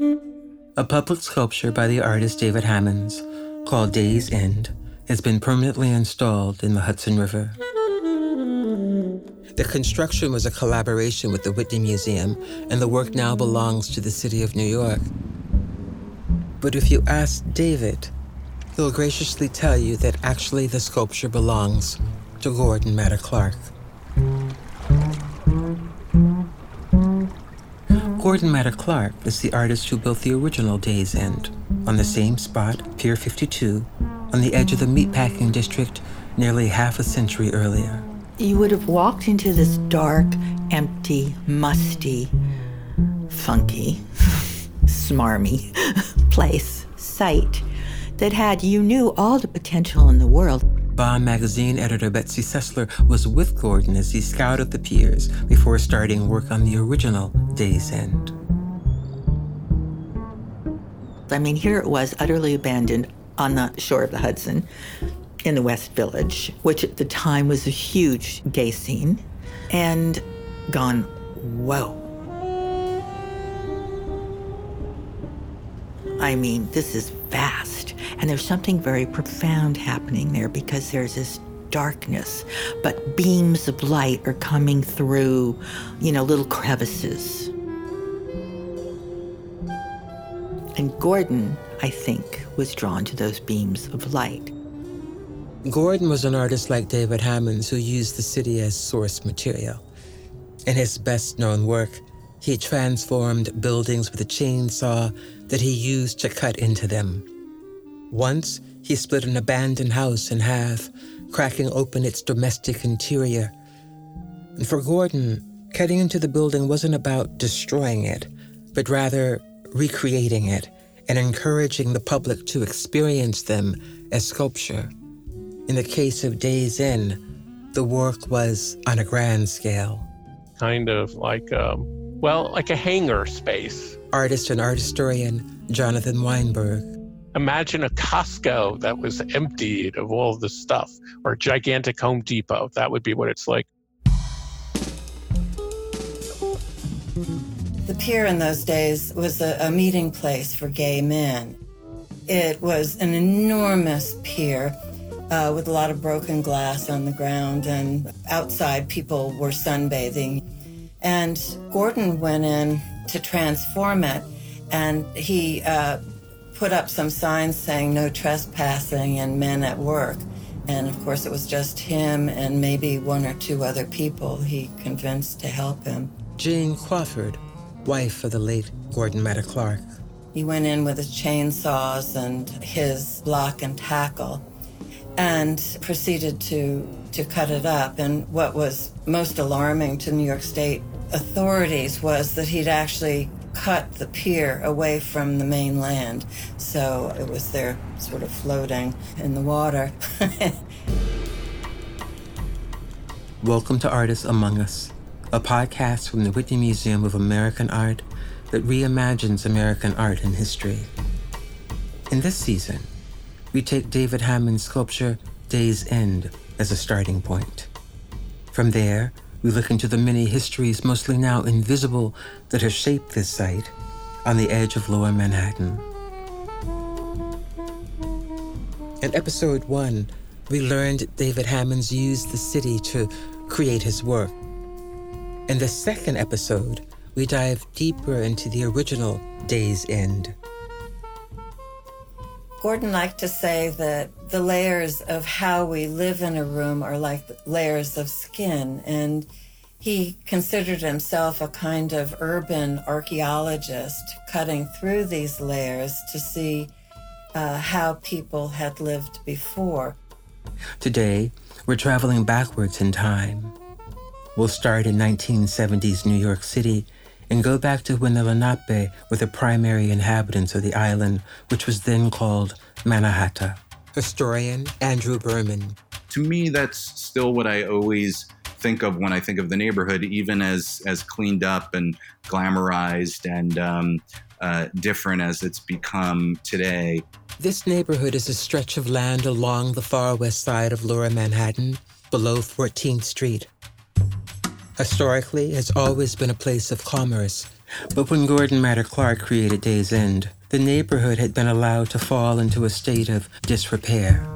A public sculpture by the artist David Hammons, called Day's End, has been permanently installed in the Hudson River. The construction was a collaboration with the Whitney Museum, and the work now belongs to the city of New York. But if you ask David, he'll graciously tell you that actually the sculpture belongs to Gordon Matta Clark. Gordon Matta Clark is the artist who built the original Day's End on the same spot, Pier 52, on the edge of the meatpacking district nearly half a century earlier you would have walked into this dark, empty, musty, funky, smarmy place, site that had, you knew, all the potential in the world. Bomb magazine editor Betsy Sussler was with Gordon as he scouted the piers before starting work on the original Day's End. I mean, here it was utterly abandoned on the shore of the Hudson in the West Village, which at the time was a huge gay scene, and gone, whoa. I mean, this is vast. And there's something very profound happening there because there's this darkness, but beams of light are coming through, you know, little crevices. And Gordon, I think, was drawn to those beams of light. Gordon was an artist like David Hammons who used the city as source material. In his best known work, he transformed buildings with a chainsaw that he used to cut into them. Once, he split an abandoned house in half, cracking open its domestic interior. And for Gordon, cutting into the building wasn't about destroying it, but rather recreating it and encouraging the public to experience them as sculpture. In the case of Day's End, the work was on a grand scale. Kind of like, um, well, like a hangar space. Artist and art historian Jonathan Weinberg. Imagine a Costco that was emptied of all the stuff, or a gigantic Home Depot. That would be what it's like. The pier in those days was a, a meeting place for gay men. It was an enormous pier uh, with a lot of broken glass on the ground, and outside people were sunbathing. And Gordon went in to transform it, and he uh, put up some signs saying no trespassing and men at work. And of course, it was just him and maybe one or two other people he convinced to help him. Jane Crawford, wife of the late Gordon Matta Clark. He went in with his chainsaws and his block and tackle and proceeded to to cut it up. And what was most alarming to New York State authorities was that he'd actually cut the pier away from the mainland. So it was there sort of floating in the water. Welcome to Artists Among Us, a podcast from the Whitney Museum of American Art that reimagines American art and history. In this season, we take David Hammons' sculpture Day's End as a starting point. From there, we look into the many histories, mostly now invisible, that have shaped this site on the edge of lower Manhattan. In episode one, we learned David Hammons used the city to create his work. In the second episode, we dive deeper into the original Day's End. Gordon liked to say that the layers of how we live in a room are like layers of skin. And he considered himself a kind of urban archaeologist, cutting through these layers to see uh, how people had lived before. Today, we're traveling backwards in time. We'll start in 1970s New York City and go back to when the Lenape were the primary inhabitants of the island, which was then called Mannahatta. Historian Andrew Berman. To me, that's still what I always think of when I think of the neighborhood, even as as cleaned up and glamorized and um, uh, different as it's become today. This neighborhood is a stretch of land along the far west side of Lower Manhattan, below 14th Street historically has always been a place of commerce But when Gordon Matta Clark created Days End, the neighborhood had been allowed to fall into a state of disrepair.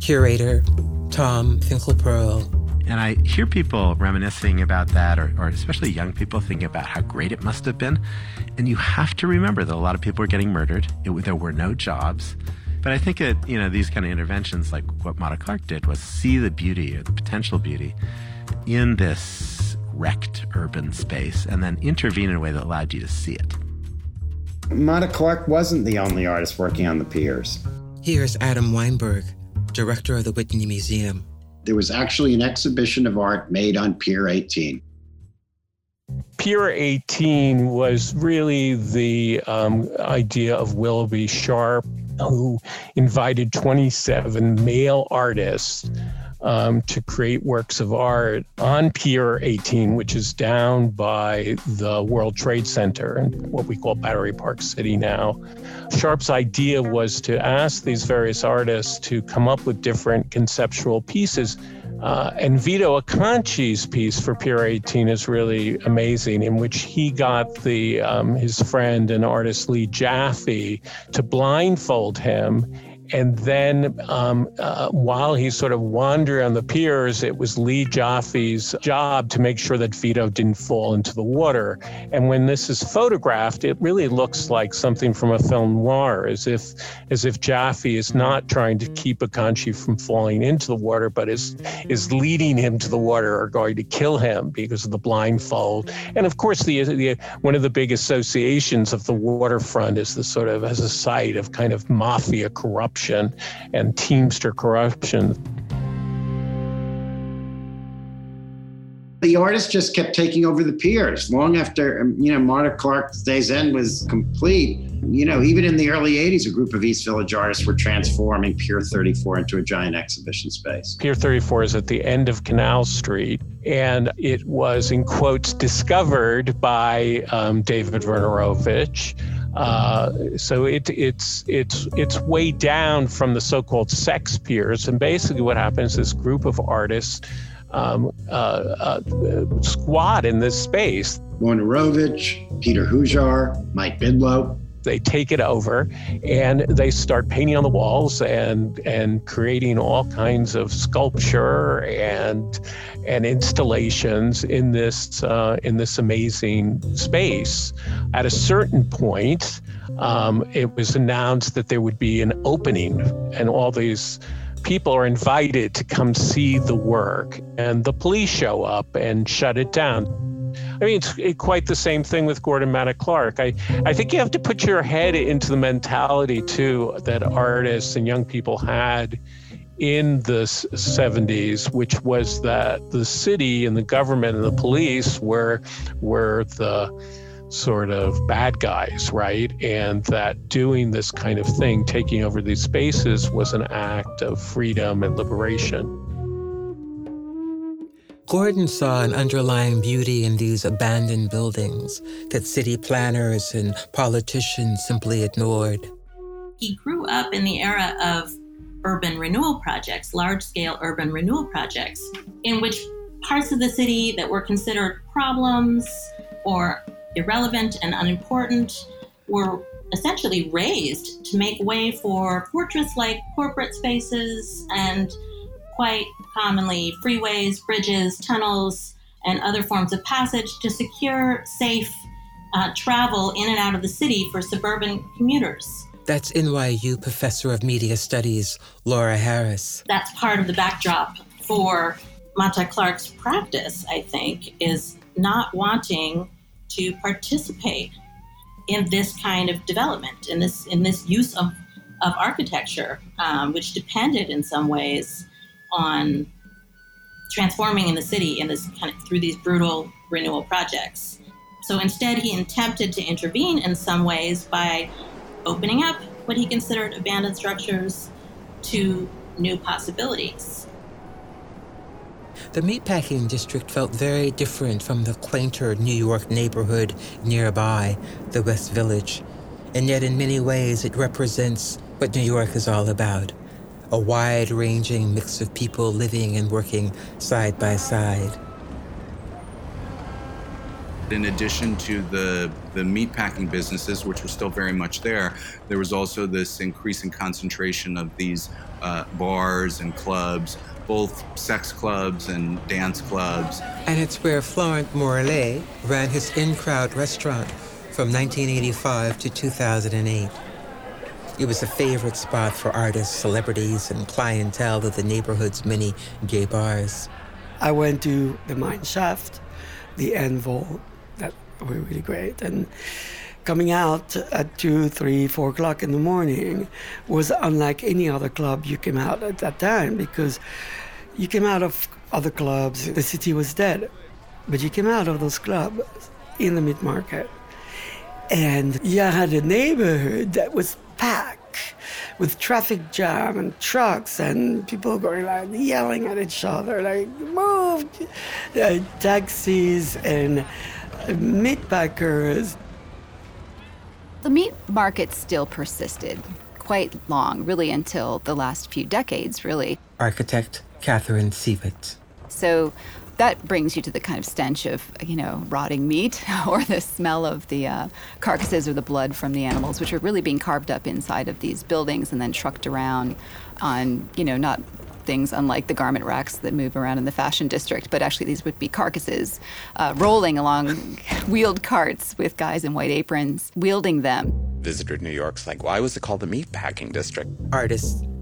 Curator Tom Finkelpearl and I hear people reminiscing about that, or, or, especially young people thinking about how great it must have been. And you have to remember that a lot of people were getting murdered. It, there were no jobs. But I think that, you know, these kind of interventions, like what Matta Clark did, was see the beauty or the potential beauty in this wrecked urban space and then intervene in a way that allowed you to see it. Matta Clark wasn't the only artist working on the piers. Here's Adam Weinberg, director of the Whitney Museum there was actually an exhibition of art made on Pier 18. Pier 18 was really the um, idea of Willoughby Sharp, who invited 27 male artists um, to create works of art on Pier 18, which is down by the World Trade Center and what we call Battery Park City now. Sharp's idea was to ask these various artists to come up with different conceptual pieces. Uh, and Vito Acconci's piece for Pier 18 is really amazing, in which he got the um, his friend and artist Lee Jaffe to blindfold him and then um, uh, while he's sort of wandering on the piers, it was Lee Jaffe's job to make sure that Vito didn't fall into the water. And when this is photographed, it really looks like something from a film noir, as if as if Jaffe is not trying to keep Acconci from falling into the water, but is is leading him to the water or going to kill him because of the blindfold. And of course, the, the one of the big associations of the waterfront is the sort of as a site of kind of mafia corruption corruption and Teamster corruption. The artists just kept taking over the piers long after, um, you know, Matta Clark's Day's End was complete. You know, even in the early 80s, a group of East Village artists were transforming Pier 34 into a giant exhibition space. Pier 34 is at the end of Canal Street, and it was, in quotes, discovered by um, David Wojnarowicz uh, so it, it's it's it's way down from the so-called sex piers, and basically what happens is this group of artists um, uh, uh, squat in this space. Wojnarowicz, Peter Hujar, Mike Bidlo, they take it over and they start painting on the walls and and creating all kinds of sculpture and and installations in this uh, in this amazing space. At a certain point, um, it was announced that there would be an opening, and all these people are invited to come see the work, and the police show up and shut it down. I mean, it's quite the same thing with Gordon Matta Clark. I, I think you have to put your head into the mentality, too, that artists and young people had in the 70s, which was that the city and the government and the police were, were the sort of bad guys, right? And that doing this kind of thing, taking over these spaces, was an act of freedom and liberation. Gordon saw an underlying beauty in these abandoned buildings that city planners and politicians simply ignored. He grew up in the era of urban renewal projects, large scale urban renewal projects, in which parts of the city that were considered problems or irrelevant and unimportant were essentially razed to make way for fortress like corporate spaces and quite commonly freeways, bridges, tunnels, and other forms of passage to secure safe uh, travel in and out of the city for suburban commuters. That's NYU professor of media studies, Laura Harris. That's part of the backdrop for Matta Clark's practice, I think, is not wanting to participate in this kind of development, in this in this use of, of architecture, um, which depended in some ways on transforming in the city in this kind of through these brutal renewal projects. So instead, he attempted to intervene in some ways by opening up what he considered abandoned structures to new possibilities. The meatpacking district felt very different from the quainter New York neighborhood nearby, the West Village, and yet in many ways it represents what New York is all about a wide ranging mix of people living and working side by side. In addition to the, the meatpacking businesses, which were still very much there, there was also this increasing concentration of these uh, bars and clubs, both sex clubs and dance clubs. And it's where Florent Morellet ran his in crowd restaurant from 1985 to 2008. It was a favorite spot for artists, celebrities, and clientele of the neighborhood's many gay bars. I went to the mine shaft, the anvil, that were really great. And coming out at two, three, four o'clock in the morning was unlike any other club you came out at that time because you came out of other clubs, the city was dead. But you came out of those clubs in the meat market. And you had a neighborhood that was packed with traffic jam and trucks and people going like yelling at each other like move! Uh, taxis and meat packers the meat market still persisted quite long really until the last few decades really. Architect catherine seavitt. So that brings you to the kind of stench of you know rotting meat or the smell of the uh, carcasses or the blood from the animals which are really being carved up inside of these buildings and then trucked around on you know not things unlike the garment racks that move around in the fashion district but actually these would be carcasses uh, rolling along wheeled carts with guys in white aprons wielding them. Visitor new york's like why was it called the meat packing district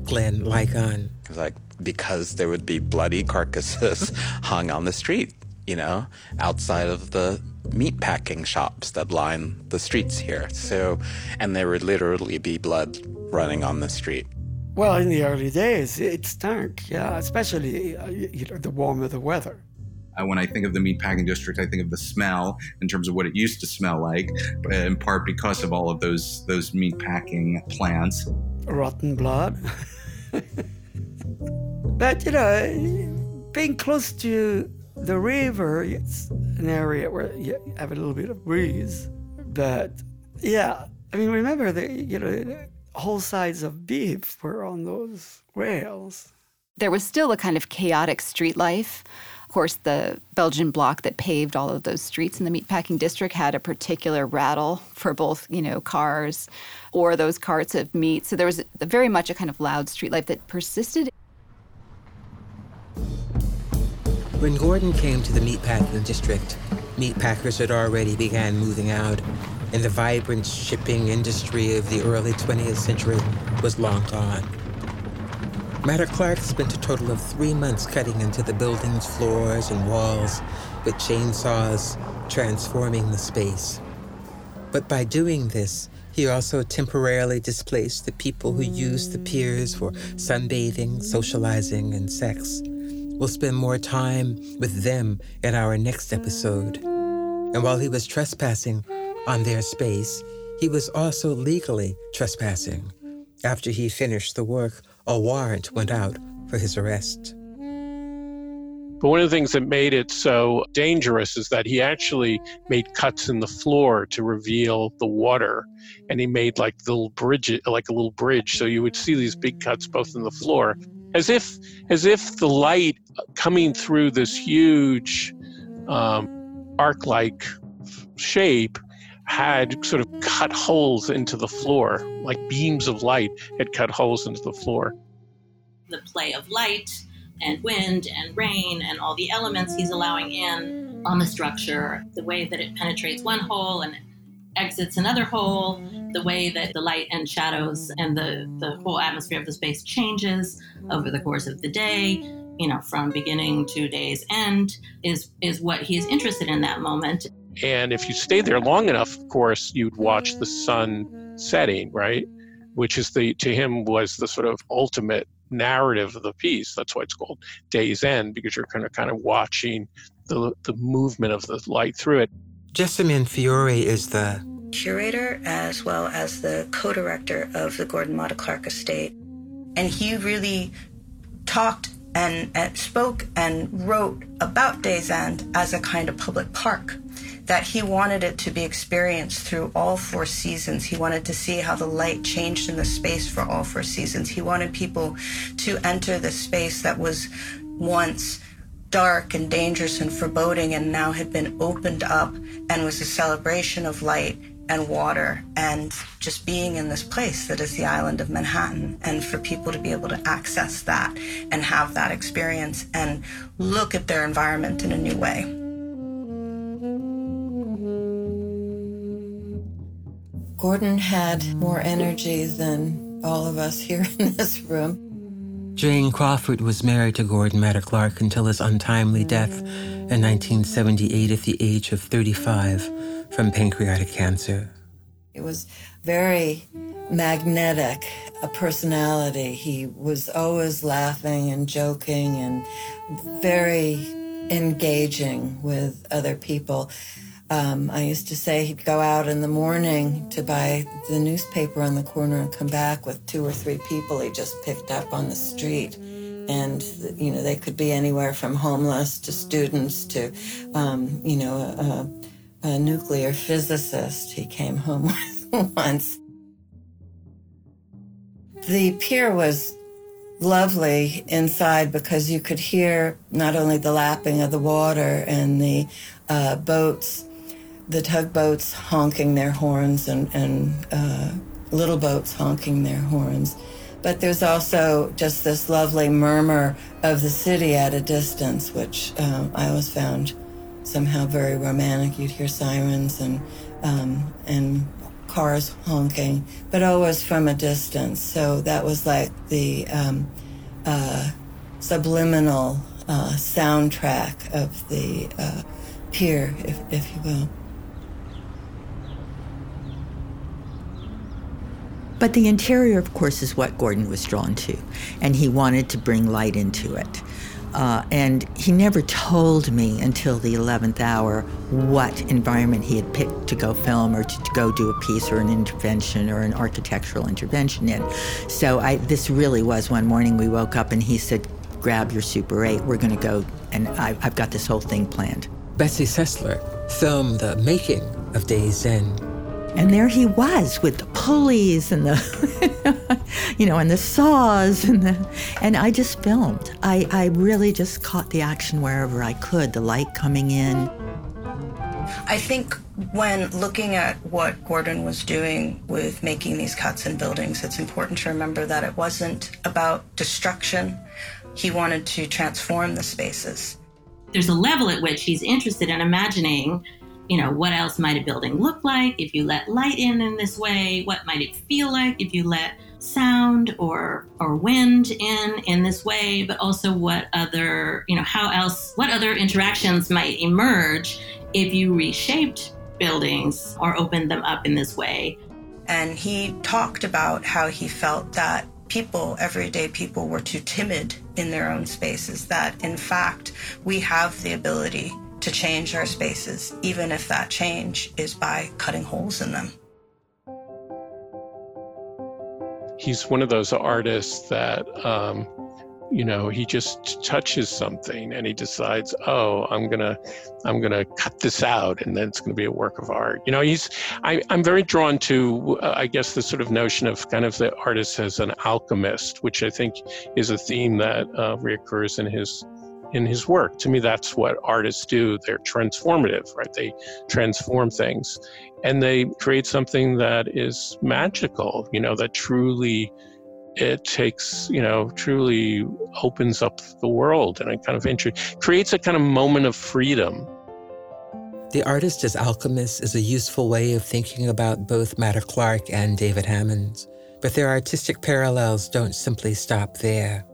artist glenn ligon like because there would be bloody carcasses hung on the street, you know, outside of the meat packing shops that line the streets here. So, and there would literally be blood running on the street. Well, in the early days, it stunk, yeah, especially uh, you know, the warmer the weather. Uh, when I think of the meatpacking district, I think of the smell in terms of what it used to smell like, in part because of all of those those meatpacking plants. Rotten blood. But, you know, being close to the river, it's an area where you have a little bit of breeze. But, yeah, I mean, remember, the, you know, whole sides of beef were on those rails. There was still a kind of chaotic street life. Of course, the Belgian block that paved all of those streets in the meatpacking district had a particular rattle for both, you know, cars or those carts of meat. So there was very much a kind of loud street life that persisted. When Gordon came to the meatpacking district, meatpackers had already began moving out, and the vibrant shipping industry of the early 20th century was long gone. Matta Clark spent a total of three months cutting into the building's floors and walls with chainsaws, transforming the space. But by doing this, he also temporarily displaced the people who used the piers for sunbathing, socializing, and sex. We'll spend more time with them in our next episode. And while he was trespassing on their space, he was also legally trespassing. After he finished the work, a warrant went out for his arrest. But one of the things that made it so dangerous is that he actually made cuts in the floor to reveal the water. And he made like little bridge, like a little bridge. So you would see these big cuts both in the floor as if as if the light coming through this huge um, arc-like shape had sort of cut holes into the floor, like beams of light had cut holes into the floor. The play of light and wind and rain and all the elements he's allowing in on the structure, the way that it penetrates one hole and exits another hole, the way that the light and shadows and the, the whole atmosphere of the space changes over the course of the day, you know, from beginning to day's end, is is what he's interested in that moment. And if you stay there long enough, of course, you'd watch the sun setting, right? Which is the to him was the sort of ultimate narrative of the piece. That's why it's called Day's End, because you're kind of kind of watching the the movement of the light through it. Jessamine Fiore is the curator as well as the co-director of the Gordon Matta Clark estate. And he really talked and, and, spoke and wrote about Day's End as a kind of public park. That he wanted it to be experienced through all four seasons. He wanted to see how the light changed in the space for all four seasons. He wanted people to enter the space that was once dark and dangerous and foreboding and now had been opened up and was a celebration of light and water and just being in this place that is the island of Manhattan and for people to be able to access that and have that experience and look at their environment in a new way. Gordon had more energy than all of us here in this room. Jane Crawford was married to Gordon Matta Clark until his untimely death in 1978 at the age of 35 from pancreatic cancer. It was very magnetic, a personality. He was always laughing and joking and very engaging with other people. Um, I used to say he'd go out in the morning to buy the newspaper on the corner and come back with two or three people he just picked up on the street. And, you know, they could be anywhere from homeless to students to, um, you know, a, a nuclear physicist he came home with once. The pier was lovely inside because you could hear not only the lapping of the water and the uh, boats the tugboats honking their horns and, and uh, little boats honking their horns. But there's also just this lovely murmur of the city at a distance, which um, I always found somehow very romantic. You'd hear sirens and um, and cars honking, but always from a distance. So that was like the um, uh, subliminal uh, soundtrack of the uh, pier, if, if you will. But the interior, of course, is what Gordon was drawn to, and he wanted to bring light into it. Uh, and he never told me until the 11th hour what environment he had picked to go film or to, to, go do a piece or an intervention or an architectural intervention in. So I, this really was one morning we woke up and he said, Grab your Super 8, we're going to go, and I, I've got this whole thing planned. Betsy Sussler filmed the making of Days End and there he was with the pulleys and the, you know, and the saws and the, and I just filmed. I, I really just caught the action wherever I could, the light coming in. I think when looking at what Gordon was doing with making these cuts in buildings, it's important to remember that it wasn't about destruction. He wanted to transform the spaces. There's a level at which he's interested in imagining you know, what else might a building look like if you let light in in this way? What might it feel like if you let sound or or wind in in this way? But also, what other you know, how else? What other interactions might emerge if you reshaped buildings or opened them up in this way? And he talked about how he felt that people, everyday people, were too timid in their own spaces. That in fact, we have the ability to change our spaces, even if that change is by cutting holes in them. He's one of those artists that, um, you know, he just touches something and he decides, oh, I'm gonna, I'm gonna cut this out, and then it's gonna be a work of art. You know, he's, I, I'm very drawn to, uh, I guess, the sort of notion of kind of the artist as an alchemist, which I think is a theme that uh, reoccurs in his in his work. To me, that's what artists do. They're transformative, right? They transform things and they create something that is magical, you know, that truly it takes, you know, truly opens up the world and it kind of int- creates a kind of moment of freedom. The artist as alchemist is a useful way of thinking about both Matta Clark and David Hammons, but their artistic parallels don't simply stop there.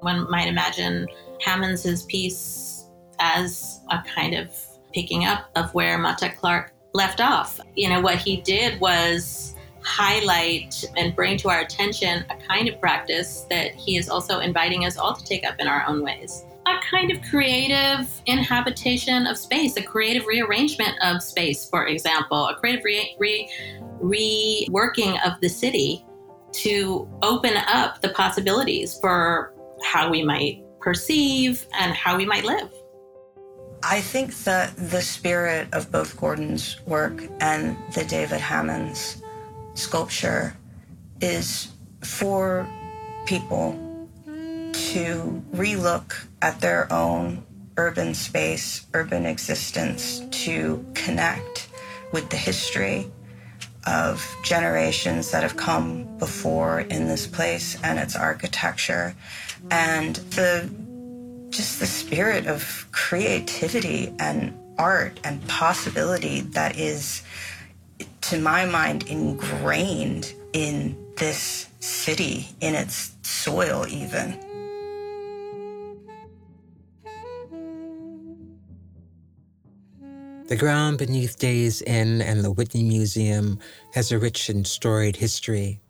One might imagine Hammons's piece as a kind of picking up of where Matta Clark left off. You know, what he did was highlight and bring to our attention a kind of practice that he is also inviting us all to take up in our own ways. A kind of creative inhabitation of space, a creative rearrangement of space, for example, a creative re- re- reworking of the city to open up the possibilities for how we might perceive and how we might live. I think that the spirit of both Gordon's work and the David Hammons sculpture is for people to relook at their own urban space, urban existence, to connect with the history of generations that have come before in this place and its architecture. And the just the spirit of creativity and art and possibility that is to my mind ingrained in this city in its soil even The ground beneath Day's End and the Whitney Museum has a rich and storied history.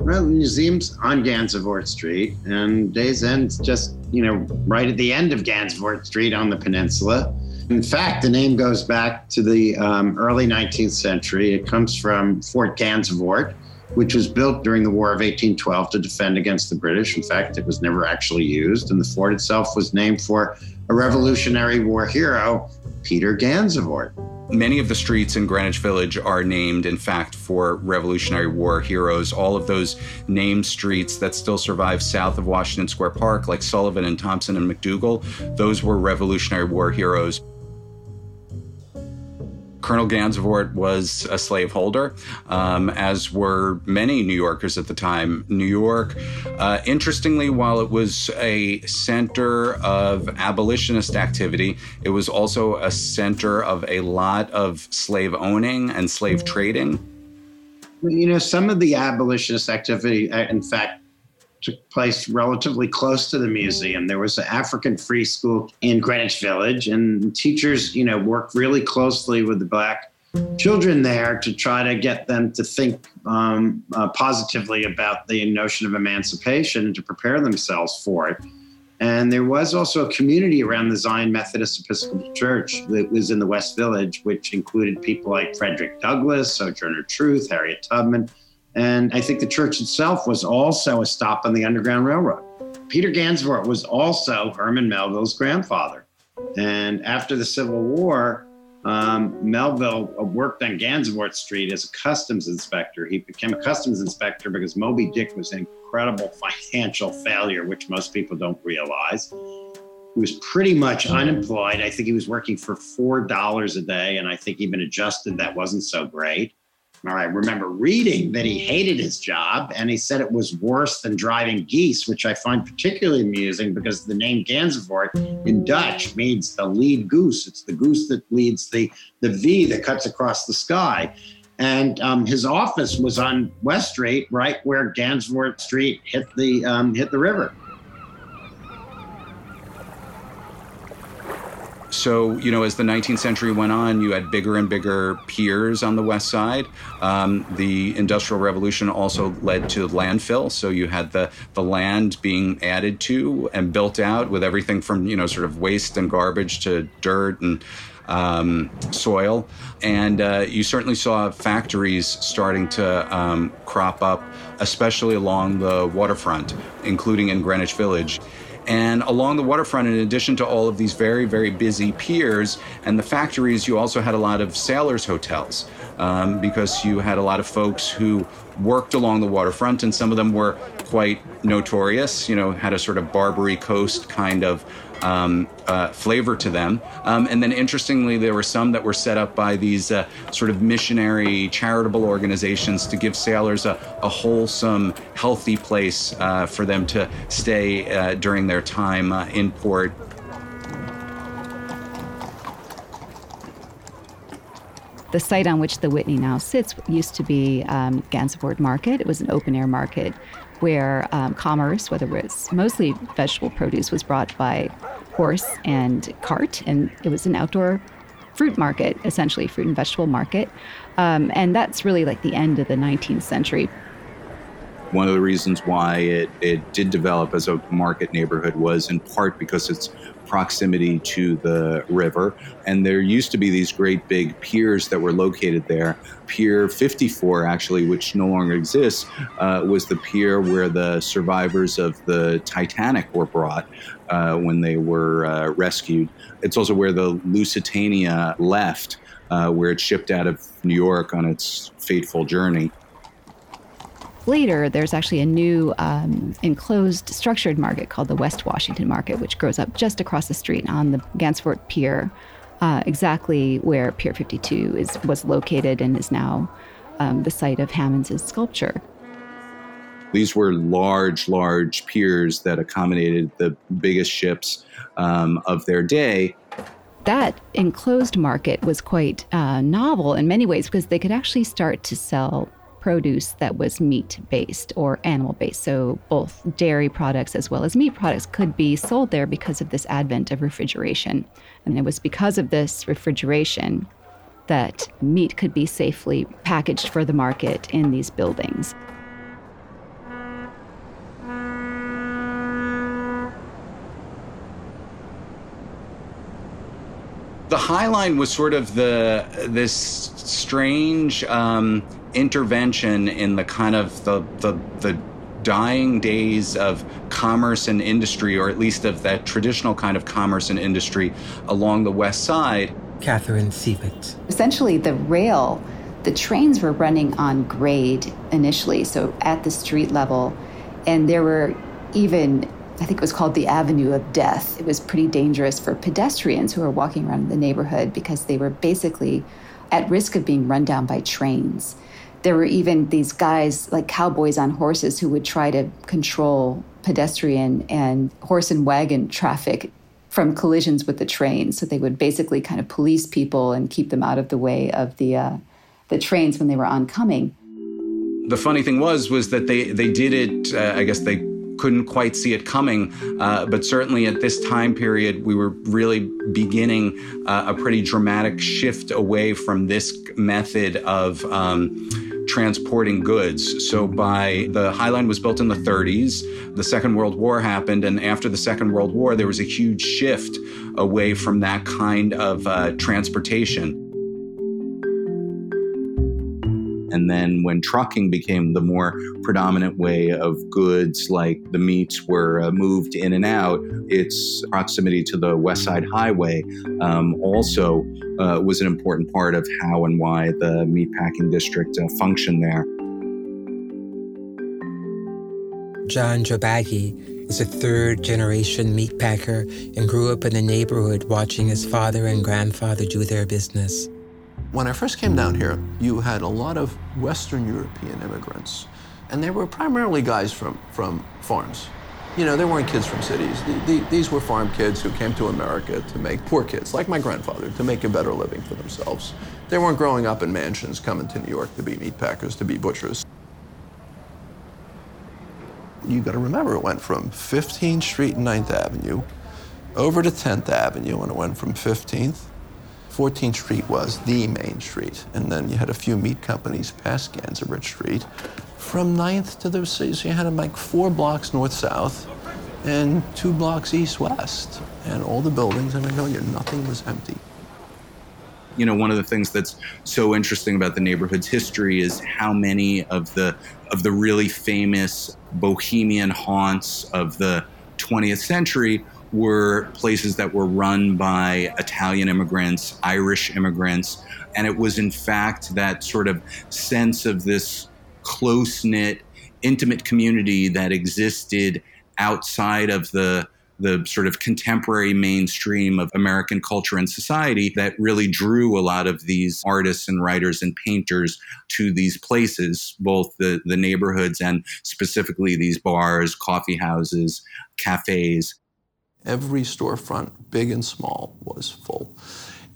Well, the museum's on Gansevoort Street, and Day's End's just, you know, right at the end of Gansevoort Street on the peninsula. In fact, the name goes back to the um, early 19th century. It comes from Fort Gansevoort, which was built during the War of 1812 to defend against the British. In fact, it was never actually used, and the fort itself was named for a Revolutionary War hero, Peter Gansevoort. Many of the streets in Greenwich Village are named, in fact, for Revolutionary War heroes. All of those named streets that still survive south of Washington Square Park, like Sullivan and Thompson and MacDougal, those were Revolutionary War heroes. Colonel Gansevoort was a slaveholder, um, as were many New Yorkers at the time. New York, uh, interestingly, while it was a center of abolitionist activity, it was also a center of a lot of slave owning and slave trading. You know, some of the abolitionist activity, uh, in fact, took place relatively close to the museum. There was an African free school in Greenwich Village, and teachers, you know, worked really closely with the black children there to try to get them to think um, uh, positively about the notion of emancipation and to prepare themselves for it. And there was also a community around the Zion Methodist Episcopal Church that was in the West Village, which included people like Frederick Douglass, Sojourner Truth, Harriet Tubman, and I think the church itself was also a stop on the Underground Railroad. Peter Gansevoort was also Herman Melville's grandfather. And after the Civil War, um, Melville worked on Gansevoort Street as a customs inspector. He became a customs inspector because Moby Dick was an incredible financial failure, which most people don't realize. He was pretty much unemployed. I think he was working for $4 a day, and I think even adjusted that wasn't so great. I remember reading that he hated his job and he said it was worse than driving geese, which I find particularly amusing because the name Gansevoort in Dutch means the lead goose. It's the goose that leads the, the V that cuts across the sky. And um, his office was on West Street, right where Gansevoort Street hit the um, hit the river. So, you know, as the 19th century went on, you had bigger and bigger piers on the west side. Um, the Industrial Revolution also led to landfill. So you had the, the land being added to and built out with everything from, you know, sort of waste and garbage to dirt and um, soil. And uh, you certainly saw factories starting to um, crop up, especially along the waterfront, including in Greenwich Village. And along the waterfront, in addition to all of these very, very busy piers and the factories, you also had a lot of sailors' hotels um, because you had a lot of folks who worked along the waterfront, and some of them were quite notorious, you know, had a sort of Barbary Coast kind of um, uh, flavor to them. Um, and then interestingly, there were some that were set up by these uh, sort of missionary charitable organizations to give sailors a, a wholesome, healthy place uh, for them to stay uh, during their time uh, in port. The site on which the Whitney now sits used to be um, Market. It was an open air market where um, commerce, whether it was mostly vegetable produce, was brought by horse and cart, and it was an outdoor fruit market, essentially fruit and vegetable market. Um, and that's really like the end of the 19th century. One of the reasons why it, it did develop as a market neighborhood was in part because its proximity to the river. And there used to be these great big piers that were located there. Pier 54, actually, which no longer exists, uh, was the pier where the survivors of the Titanic were brought uh, when they were uh, rescued. It's also where the Lusitania left, uh, where it shipped out of New York on its fateful journey. Later, there's actually a new um, enclosed structured market called the West Washington Market, which grows up just across the street on the Gansevoort Pier, uh, exactly where Pier 52 is was located and is now um, the site of Hammons's sculpture. These were large, large piers that accommodated the biggest ships um, of their day. That enclosed market was quite uh, novel in many ways because they could actually start to sell produce that was meat based or animal based. So both dairy products as well as meat products could be sold there because of this advent of refrigeration. And it was because of this refrigeration that meat could be safely packaged for the market in these buildings. the High Line was sort of the this strange um, intervention in the kind of the, the the dying days of commerce and industry, or at least of that traditional kind of commerce and industry along the west side. Catherine Seavitt. Essentially, the rail, the trains were running on grade initially, so at the street level, and there were even I think it was called the Avenue of Death. It was pretty dangerous for pedestrians who were walking around the neighborhood because they were basically at risk of being run down by trains. There were even these guys, like cowboys on horses, who would try to control pedestrian and horse and wagon traffic from collisions with the trains. So they would basically kind of police people and keep them out of the way of the uh, the trains when they were oncoming. The funny thing was, was that they they did it. Uh, I guess they couldn't quite see it coming. Uh, but certainly at this time period, we were really beginning uh, a pretty dramatic shift away from this method of. Um, transporting goods. So by the High Line was built in the 30s, the Second World War happened, and after the Second World War, there was a huge shift away from that kind of uh, transportation. And then when trucking became the more predominant way of goods, like the meats were uh, moved in and out, its proximity to the West Side Highway um, also uh, was an important part of how and why the meatpacking district uh, functioned there. John Jobbagy is a third generation meatpacker and grew up in the neighborhood watching his father and grandfather do their business. When I first came down here, you had a lot of Western European immigrants, and they were primarily guys from, from farms. You know, they weren't kids from cities. The, the, these were farm kids who came to America to make poor kids, like my grandfather, to make a better living for themselves. They weren't growing up in mansions coming to New York to be meat packers, to be butchers. You got to remember, it went from 15th Street and 9th Avenue over to 10th Avenue, and it went from 15th 14th Street was the main street, and then you had a few meat companies past Gansevoort Street. From 9th to the, so you had like four blocks north-south and two blocks east-west, and all the buildings, and I tell you, nothing was empty. You know, one of the things that's so interesting about the neighborhood's history is how many of the of the really famous bohemian haunts of the 20th century were places that were run by Italian immigrants, Irish immigrants. And it was, in fact, that sort of sense of this close knit, intimate community that existed outside of the the sort of contemporary mainstream of American culture and society that really drew a lot of these artists and writers and painters to these places, both the, the neighborhoods and specifically these bars, coffee houses, cafes. Every storefront, big and small, was full.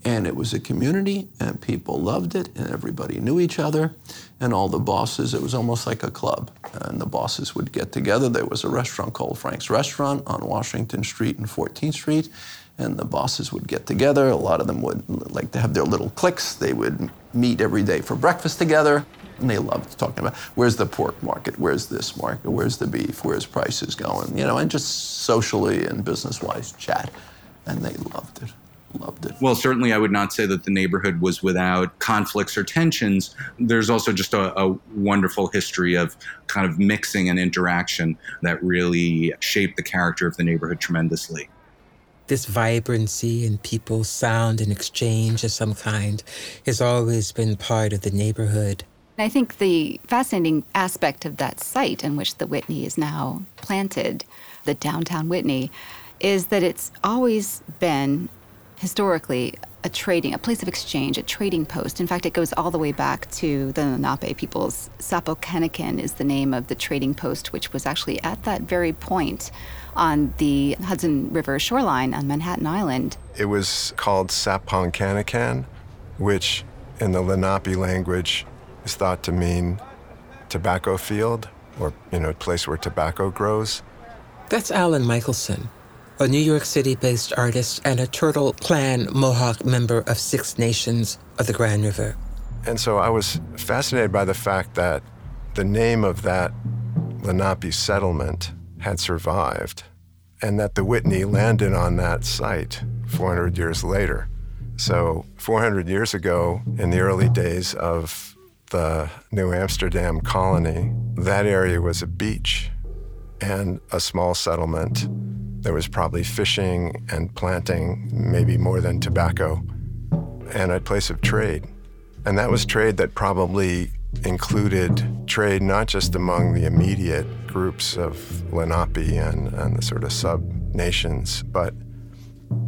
And it was a community, and people loved it, and everybody knew each other. And all the bosses, it was almost like a club. And the bosses would get together. There was a restaurant called Frank's Restaurant on Washington Street and 14th Street. And the bosses would get together. A lot of them would like to have their little cliques. They would meet every day for breakfast together. And they loved talking about where's the pork market, where's this market, where's the beef, where's prices going, you know, and just socially and business wise chat. And they loved it. Loved it. Well, certainly, I would not say that the neighborhood was without conflicts or tensions. There's also just a, a wonderful history of kind of mixing and interaction that really shaped the character of the neighborhood tremendously this vibrancy in people's sound and exchange of some kind has always been part of the neighborhood. I think the fascinating aspect of that site in which the Whitney is now planted, the downtown Whitney, is that it's always been historically a trading, a place of exchange, a trading post. In fact, it goes all the way back to the Lenape peoples. Sapokanikan is the name of the trading post, which was actually at that very point on the Hudson River shoreline on Manhattan Island. It was called Saponkanakan, which in the Lenape language is thought to mean tobacco field or, you know, place where tobacco grows. That's Alan Michelson, a New York City based artist and a Turtle Clan Mohawk member of Six Nations of the Grand River. And so I was fascinated by the fact that the name of that Lenape settlement had survived and that the Whitney landed on that site 400 years later. So, 400 years ago, in the early days of the New Amsterdam colony, that area was a beach and a small settlement. There was probably fishing and planting, maybe more than tobacco, and a place of trade. And that was trade that probably included trade not just among the immediate groups of Lenape and, and the sort of sub nations, but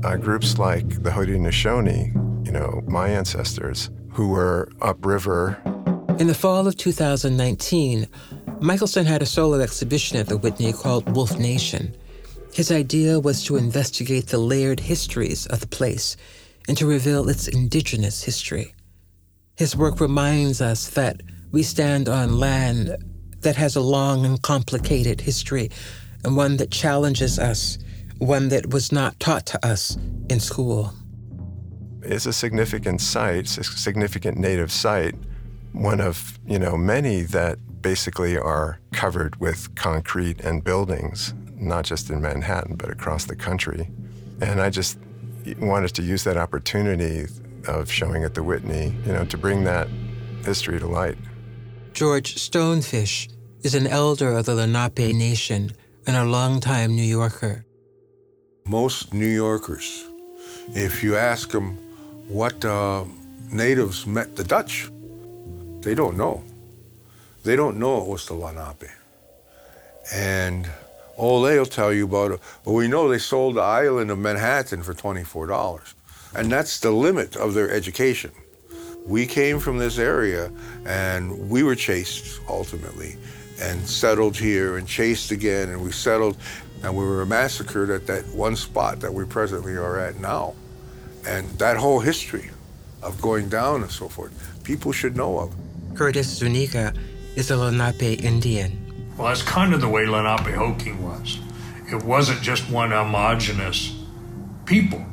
uh, groups like the Haudenosaunee, you know, my ancestors, who were upriver in the fall of 2019, Michelson had a solo exhibition at the Whitney called Wolf Nation. His idea was to investigate the layered histories of the place and to reveal its indigenous history. His work reminds us that we stand on land that has a long and complicated history, and one that challenges us, one that was not taught to us in school. It's a significant site, it's a significant native site, one of, you know, many that basically are covered with concrete and buildings, not just in Manhattan, but across the country. And I just wanted to use that opportunity of showing at the Whitney, you know, to bring that history to light. George Stonefish is an elder of the Lenape Nation and a longtime New Yorker. Most New Yorkers, if you ask them what uh, natives met the Dutch, they don't know. They don't know it was the Lenape. And all they'll tell you about it, well, we know they sold the island of Manhattan for $24. And that's the limit of their education. We came from this area and we were chased ultimately and settled here and chased again and we settled and we were massacred at that one spot that we presently are at now. And that whole history of going down and so forth, people should know of. Curtis Zuniga is a Lenape Indian. Well, that's kind of the way Lenapehoking was. It wasn't just one homogenous people.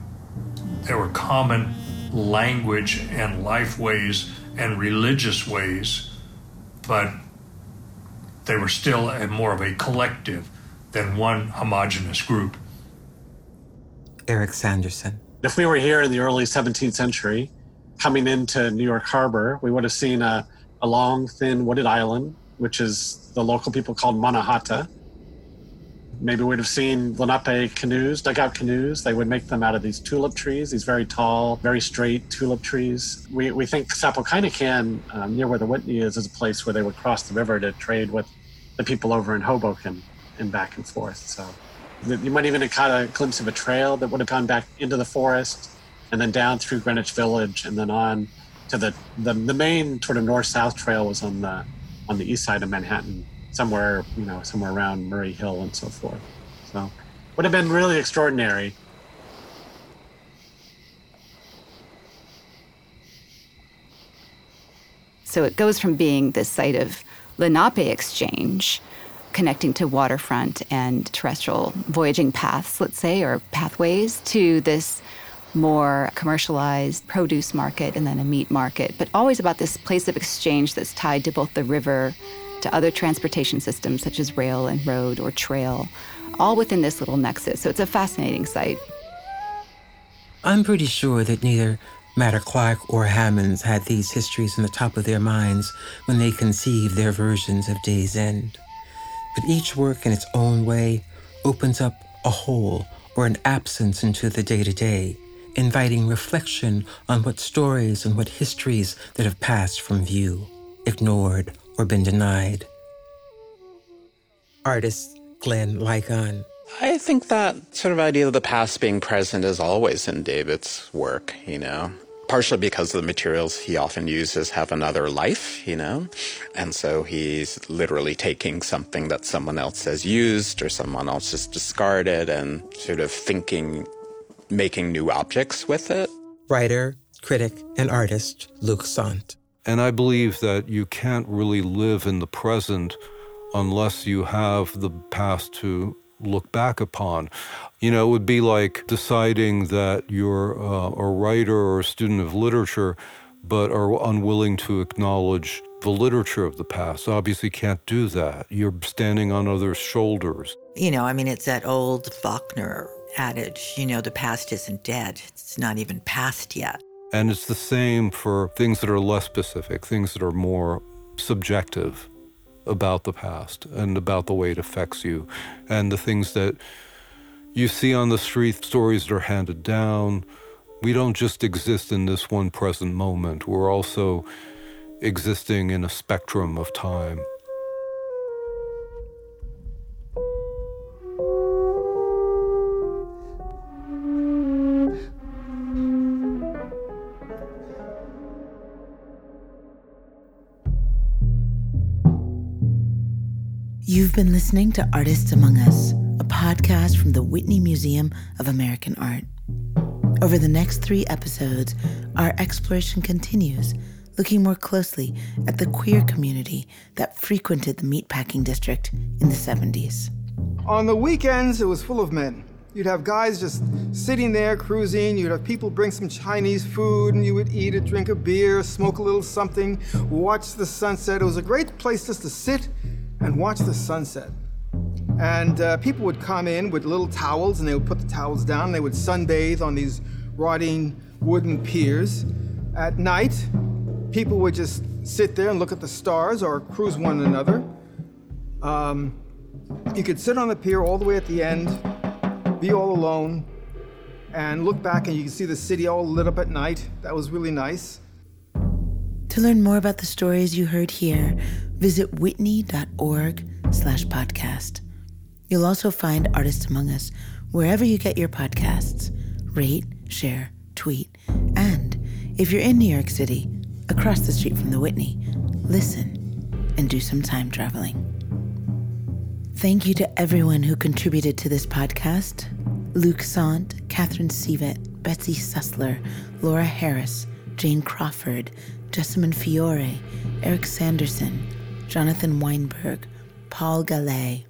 There were common language and life ways and religious ways, but they were still a, more of a collective than one homogenous group. Eric Sanderson. If we were here in the early 17th century, coming into New York Harbor, we would have seen a a long, thin, wooded island, which is the local people called Mannahatta. Maybe we'd have seen Lenape canoes, dugout canoes. They would make them out of these tulip trees, these very tall, very straight tulip trees. We, we think Sapokanikan, um, near where the Whitney is, is a place where they would cross the river to trade with the people over in Hoboken and back and forth. So you might even have caught a glimpse of a trail that would have gone back into the forest and then down through Greenwich Village and then on to the, the the main sort of north south trail was on the on the east side of Manhattan, somewhere you know somewhere around Murray Hill and so forth. So would have been really extraordinary. So it goes from being this site of Lenape exchange, connecting to waterfront and terrestrial voyaging paths, let's say, or pathways, to this more commercialized produce market and then a meat market, but always about this place of exchange that's tied to both the river, to other transportation systems such as rail and road or trail, all within this little nexus. So it's a fascinating site. I'm pretty sure that neither Matta Clark or Hammons had these histories in the top of their minds when they conceived their versions of Day's End. But each work in its own way opens up a hole or an absence into the day to day inviting reflection on what stories and what histories that have passed from view. ignored, or been denied. Artist Glenn Ligon. I think that sort of idea of the past being present is always in David's work, you know partially because the materials he often uses have another life, you know? And so he's literally taking something that someone else has used or someone else has discarded and sort of thinking, making new objects with it. Writer, critic, and artist Luc Sante. And I believe that you can't really live in the present unless you have the past to look back upon. You know, it would be like deciding that you're uh, a writer or a student of literature, but are unwilling to acknowledge the literature of the past. Obviously, can't do that. You're standing on others' shoulders. You know, I mean, it's that old Faulkner adage, you know, the past isn't dead, it's not even past yet. And it's the same for things that are less specific, things that are more subjective about the past and about the way it affects you and the things that you see on the street, stories that are handed down. We don't just exist in this one present moment, we're also existing in a spectrum of time. Been listening to Artists Among Us, a podcast from the Whitney Museum of American Art. Over the next three episodes, our exploration continues, looking more closely at the queer community that frequented the meatpacking district in the 70s. On the weekends, it was full of men. You'd have guys just sitting there cruising. You'd have people bring some Chinese food, and you would eat it, drink a beer, smoke a little something, watch the sunset. It was a great place just to sit and watch the sunset. And uh, people would come in with little towels and they would put the towels down. They would sunbathe on these rotting wooden piers. At night, people would just sit there and look at the stars or cruise one another. Um, you could sit on the pier all the way at the end, be all alone, and look back and you can see the city all lit up at night. That was really nice. To learn more about the stories you heard here, visit whitney.org slash podcast. You'll also find Artists Among Us wherever you get your podcasts. Rate, share, tweet, and if you're in New York City, across the street from the Whitney, listen and do some time traveling. Thank you to everyone who contributed to this podcast Luc Sante, Catherine Seavitt, Betsy Sussler, Laura Harris, Jane Crawford, Jessamine Fiore, Eric Sanderson, Jonathan Weinberg, Paul Gallet,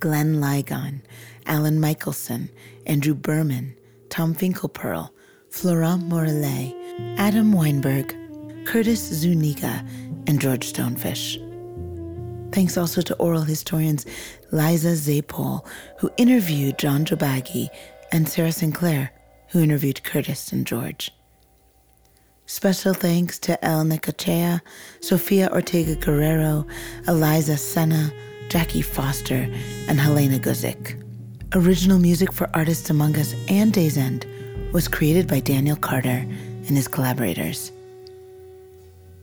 Glenn Ligon, Alan Michelson, Andrew Berman, Tom Finkelpearl, Florent Morellet, Adam Weinberg, Curtis Zuniga, and George Stonefish. Thanks also to oral historians Liza Zapol, who interviewed John Jobbagy, and Sarah Sinclair, who interviewed Curtis and George. Special thanks to El Necochea, Sofia Ortega Guerrero, Eliza Senna, Jackie Foster, and Helena Guzik. Original music for Artists Among Us and Day's End was created by Daniel Carter and his collaborators.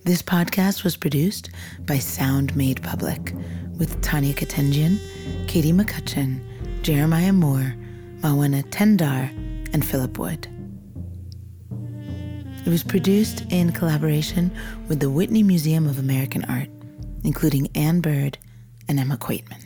This podcast was produced by Sound Made Public with Tanya Ketenjian, Katie McCutcheon, Jeremiah Moore, Mawana Tendar, and Philip Wood. It was produced in collaboration with the Whitney Museum of American Art, including Anne Bird and Emma Quaitman.